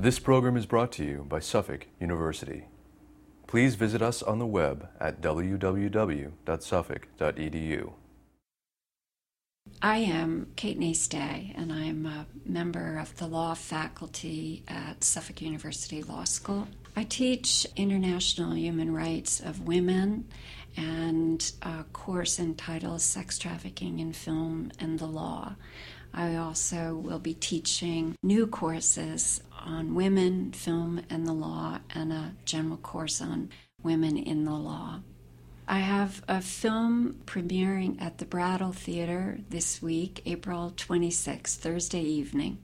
This program is brought to you by Suffolk University. Please visit us on the web at www.suffolk.edu. I am Kate Nace Day, and I'm a member of the law faculty at Suffolk University Law School. I teach international human rights of women and a course entitled Sex Trafficking in Film and the Law. I also will be teaching new courses on women, film, and the law, and a general course on women in the law. I have a film premiering at the Brattle Theater this week, April 26, Thursday evening.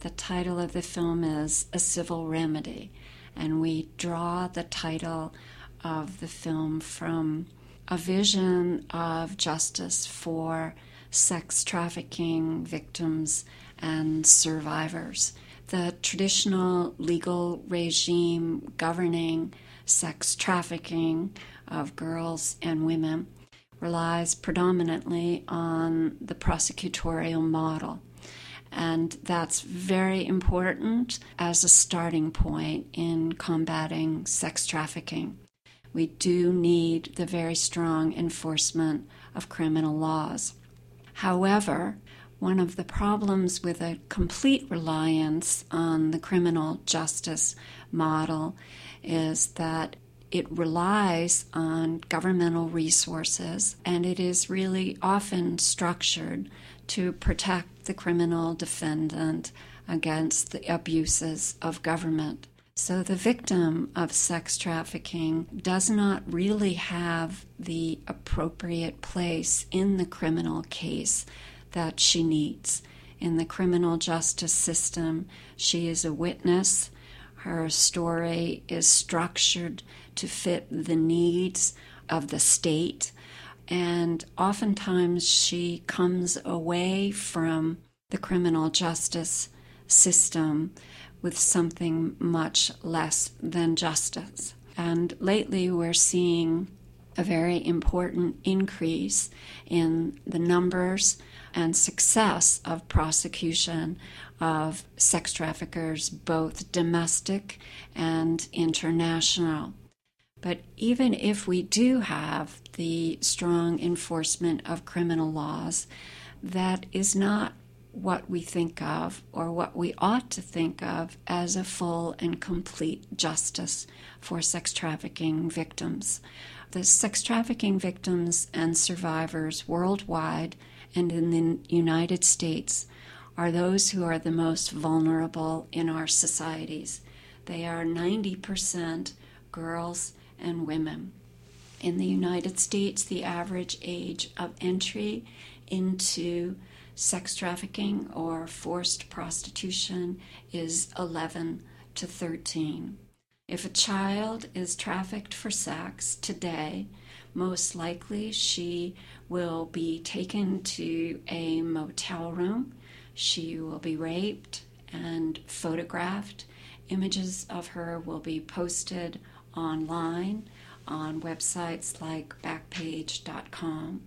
The title of the film is A Civil Remedy, and we draw the title of the film from a vision of justice for sex trafficking victims and survivors. The traditional legal regime governing sex trafficking of girls and women relies predominantly on the prosecutorial model. And that's very important as a starting point in combating sex trafficking. We do need the very strong enforcement of criminal laws. However, one of the problems with a complete reliance on the criminal justice model is that it relies on governmental resources and it is really often structured to protect the criminal defendant against the abuses of government. So the victim of sex trafficking does not really have the appropriate place in the criminal case that she needs. In the criminal justice system, she is a witness. Her story is structured to fit the needs of the state. And oftentimes she comes away from the criminal justice system with something much less than justice. And lately, we're seeing a very important increase in the numbers and success of prosecution of sex traffickers, both domestic and international. But even if we do have the strong enforcement of criminal laws, that is not what we think of or what we ought to think of as a full and complete justice for sex trafficking victims. The sex trafficking victims and survivors worldwide and in the United States are those who are the most vulnerable in our societies. They are 90% girls and women. In the United States, the average age of entry into sex trafficking or forced prostitution is 11 to 13. If a child is trafficked for sex today, most likely she will be taken to a motel room. She will be raped and photographed. Images of her will be posted online on websites like Backpage.com.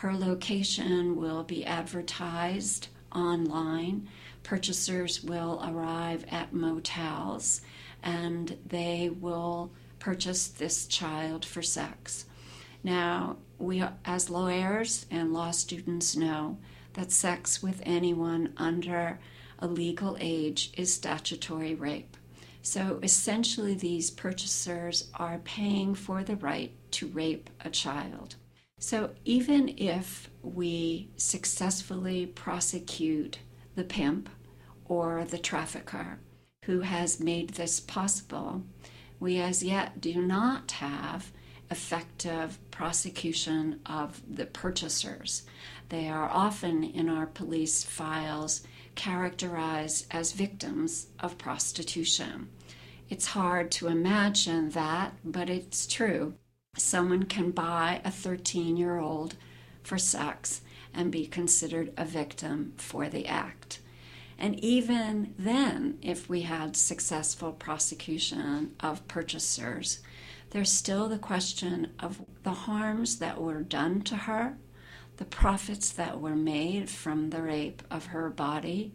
Her location will be advertised online. Purchasers will arrive at motels and they will purchase this child for sex. Now, we as lawyers and law students know that sex with anyone under a legal age is statutory rape. So essentially, these purchasers are paying for the right to rape a child. So even if we successfully prosecute the pimp or the trafficker who has made this possible, we as yet do not have effective prosecution of the purchasers. They are often in our police files characterized as victims of prostitution. It's hard to imagine that, but it's true someone can buy a 13 year old for sex and be considered a victim for the act. And even then, if we had successful prosecution of purchasers, there's still the question of the harms that were done to her, the profits that were made from the rape of her body,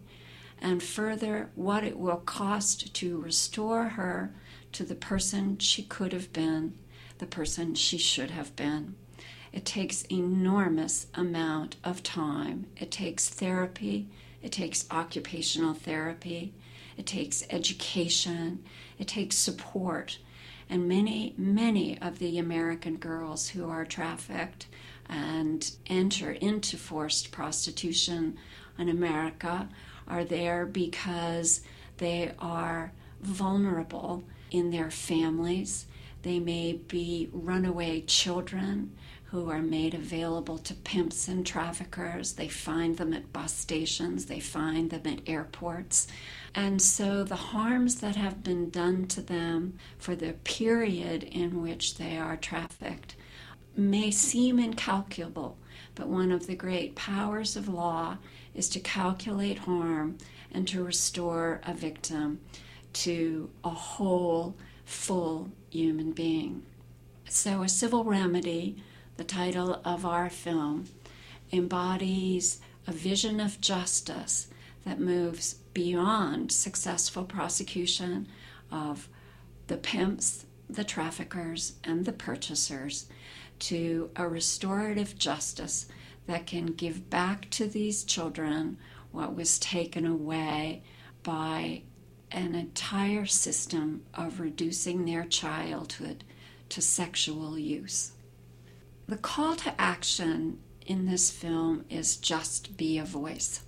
and further, what it will cost to restore her to the person she could have been, the person she should have been. It takes enormous amount of time. It takes therapy, it takes occupational therapy, it takes education, it takes support. And many, many of the American girls who are trafficked and enter into forced prostitution in America are there because they are vulnerable in their families. They may be runaway children who are made available to pimps and traffickers. They find them at bus stations, they find them at airports. And so the harms that have been done to them for the period in which they are trafficked may seem incalculable, but one of the great powers of law is to calculate harm and to restore a victim to a whole, full human being. So, a civil remedy, the title of our film, embodies a vision of justice that moves beyond successful prosecution of the pimps, the traffickers, and the purchasers to a restorative justice that can give back to these children what was taken away by an entire system of reducing their childhood to sexual use. The call to action in this film is just be a voice.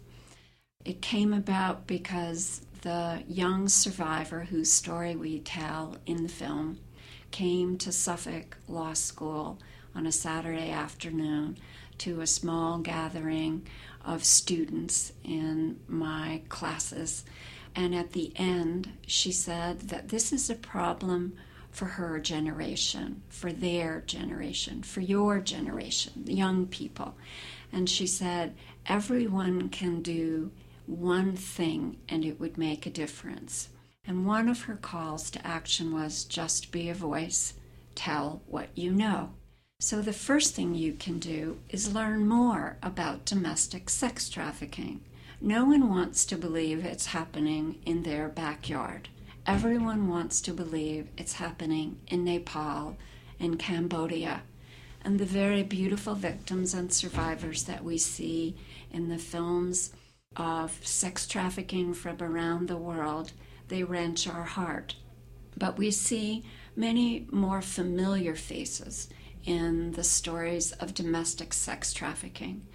It came about because the young survivor whose story we tell in the film came to Suffolk Law School on a Saturday afternoon to a small gathering of students in my classes. And at the end, she said that this is a problem for her generation, for their generation, for your generation, young people. And she said, everyone can do one thing and it would make a difference. And one of her calls to action was just be a voice, tell what you know. So, the first thing you can do is learn more about domestic sex trafficking. No one wants to believe it's happening in their backyard. Everyone wants to believe it's happening in Nepal and Cambodia. And the very beautiful victims and survivors that we see in the films of sex trafficking from around the world, they wrench our heart. But we see many more familiar faces in the stories of domestic sex trafficking.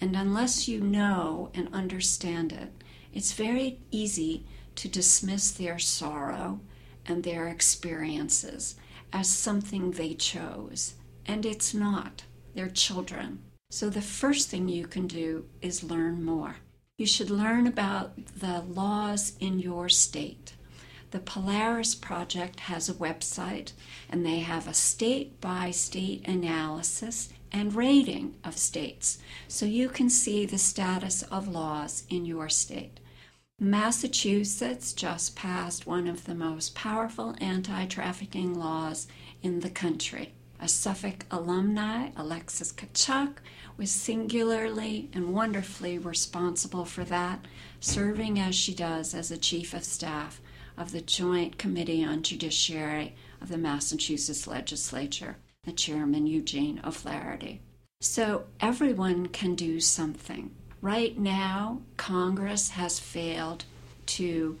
And unless you know and understand it, it's very easy to dismiss their sorrow and their experiences as something they chose. And it's not. They're children. So the first thing you can do is learn more. You should learn about the laws in your state. The Polaris Project has a website, and they have a state by state analysis and rating of states, so you can see the status of laws in your state. Massachusetts just passed one of the most powerful anti trafficking laws in the country. A Suffolk alumni, Alexis Tkachuk, was singularly and wonderfully responsible for that, serving as she does as a chief of staff of the Joint Committee on Judiciary of the Massachusetts Legislature, the chairman Eugene O'Flaherty. So everyone can do something. Right now, Congress has failed to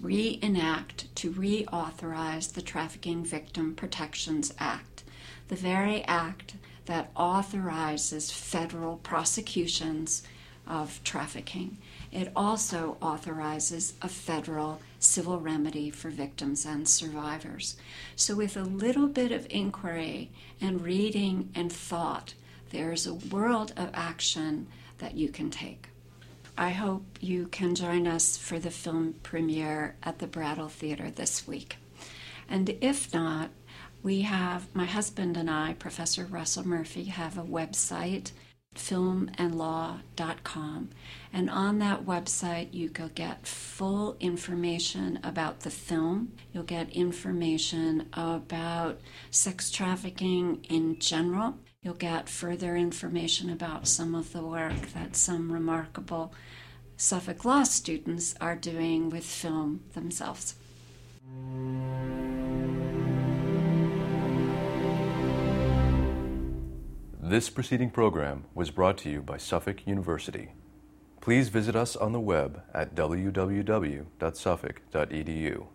reenact, to reauthorize the Trafficking Victim Protections Act, the very act that authorizes federal prosecutions of trafficking. It also authorizes a federal civil remedy for victims and survivors. So, with a little bit of inquiry and reading and thought, there's a world of action that you can take. I hope you can join us for the film premiere at the Brattle Theater this week. And if not, we have my husband and I, Professor Russell Murphy, have a website filmandlaw.com. And on that website, you can get full information about the film. You'll get information about sex trafficking in general. You'll get further information about some of the work that some remarkable Suffolk Law students are doing with film themselves. This preceding program was brought to you by Suffolk University. Please visit us on the web at www.suffolk.edu.